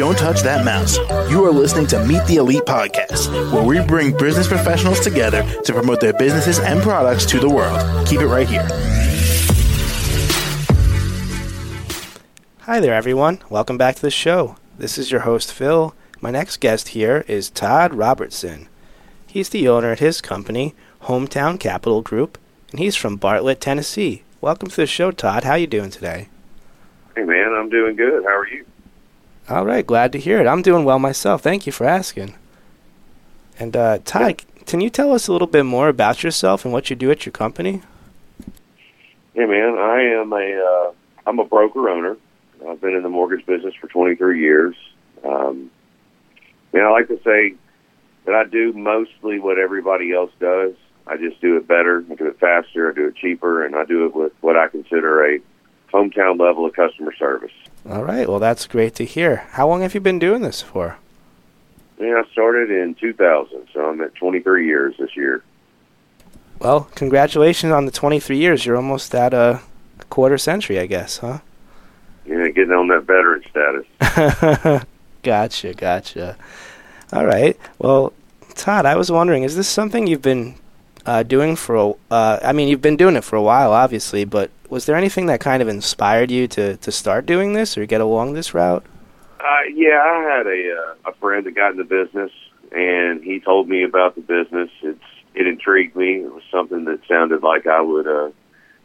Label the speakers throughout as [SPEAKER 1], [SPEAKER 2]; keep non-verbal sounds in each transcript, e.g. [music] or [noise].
[SPEAKER 1] Don't touch that mouse. You are listening to Meet the Elite Podcast, where we bring business professionals together to promote their businesses and products to the world. Keep it right here.
[SPEAKER 2] Hi there, everyone. Welcome back to the show. This is your host, Phil. My next guest here is Todd Robertson. He's the owner at his company, Hometown Capital Group, and he's from Bartlett, Tennessee. Welcome to the show, Todd. How are you doing today?
[SPEAKER 3] Hey, man, I'm doing good. How are you?
[SPEAKER 2] All right, glad to hear it. I'm doing well myself. Thank you for asking. And uh, Todd, can you tell us a little bit more about yourself and what you do at your company?
[SPEAKER 3] Hey, man, I am a uh, I'm a broker owner. I've been in the mortgage business for 23 years. Um, man, I like to say that I do mostly what everybody else does. I just do it better, I do it faster, I do it cheaper, and I do it with what I consider a hometown level of customer service.
[SPEAKER 2] All right, well, that's great to hear. How long have you been doing this for?
[SPEAKER 3] Yeah, I started in 2000, so I'm at 23 years this year.
[SPEAKER 2] Well, congratulations on the 23 years. You're almost at a quarter century, I guess, huh?
[SPEAKER 3] Yeah, getting on that veteran status. [laughs]
[SPEAKER 2] gotcha, gotcha. All right. Well, Todd, I was wondering, is this something you've been uh, doing for a? Uh, I mean, you've been doing it for a while, obviously, but was there anything that kind of inspired you to to start doing this or get along this route?
[SPEAKER 3] Uh, yeah, I had a uh, a friend that got in the business, and he told me about the business. It's it intrigued me. It was something that sounded like I would uh,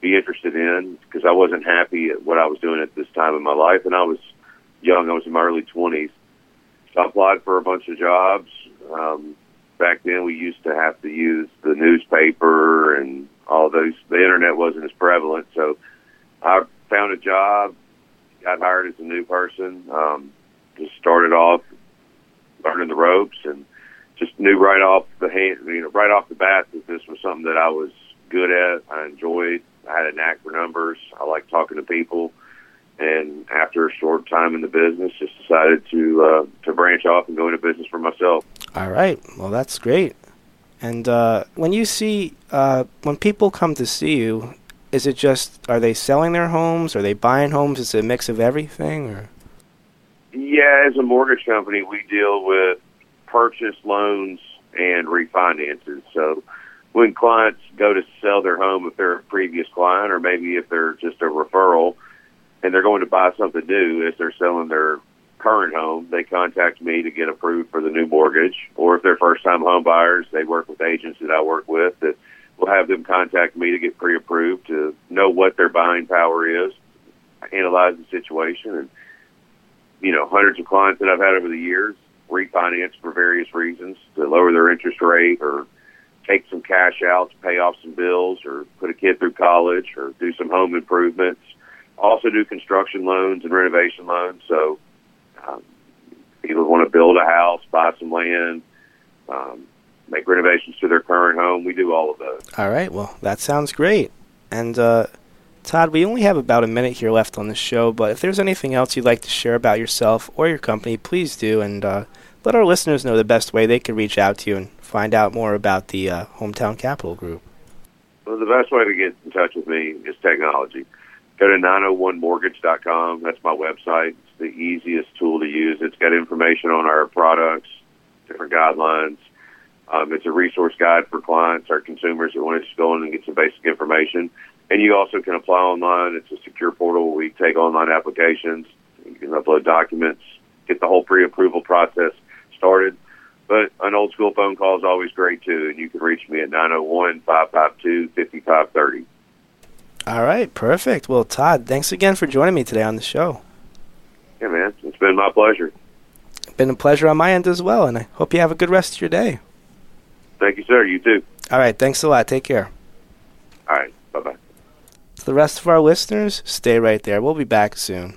[SPEAKER 3] be interested in because I wasn't happy at what I was doing at this time in my life, and I was young. I was in my early twenties. So I applied for a bunch of jobs. Um, back then, we used to have to use the newspaper and all those. The internet wasn't as prevalent, so I found a job. Got hired as a new person. Um, just started off learning the ropes and just knew right off the hand, you know, right off the bat that this was something that I was good at. I enjoyed. I had a knack for numbers. I like talking to people and after a short time in the business, just decided to uh, to branch off and go into business for myself.
[SPEAKER 2] All right, well that's great. And uh, when you see uh, when people come to see you, is it just are they selling their homes? Are they buying homes? Is it a mix of everything? Or
[SPEAKER 3] yeah, as a mortgage company, we deal with purchase loans and refinances. So when clients go to sell their home, if they're a previous client or maybe if they're just a referral and they're going to buy something new as they're selling their current home, they contact me to get approved for the new mortgage. Or if they're first time home buyers, they work with agents that I work with that will have them contact me to get pre approved to know what their buying power is, analyze the situation and you know, hundreds of clients that I've had over the years refinance for various reasons to lower their interest rate or take some cash out to pay off some bills or put a kid through college or do some home improvements also do construction loans and renovation loans. So um, people want to build a house, buy some land, um, make renovations to their current home. We do all of those.
[SPEAKER 2] All right. Well, that sounds great. And uh, Todd, we only have about a minute here left on the show, but if there's anything else you'd like to share about yourself or your company, please do. And uh, let our listeners know the best way they can reach out to you and find out more about the uh, Hometown Capital Group.
[SPEAKER 3] Well, the best way to get in touch with me is technology go to 901mortgage.com. That's my website. It's the easiest tool to use. It's got information on our products, different guidelines. Um, it's a resource guide for clients or consumers that want to just go in and get some basic information. And you also can apply online. It's a secure portal we take online applications. You can upload documents, get the whole pre-approval process started. But an old school phone call is always great too, and you can reach me at 901 552 5530.
[SPEAKER 2] All right, perfect. Well, Todd, thanks again for joining me today on the show.
[SPEAKER 3] Yeah, man, it's been my pleasure.
[SPEAKER 2] Been a pleasure on my end as well, and I hope you have a good rest of your day.
[SPEAKER 3] Thank you, sir. You too.
[SPEAKER 2] All right, thanks a lot. Take care.
[SPEAKER 3] All right, bye bye.
[SPEAKER 2] To the rest of our listeners, stay right there. We'll be back soon.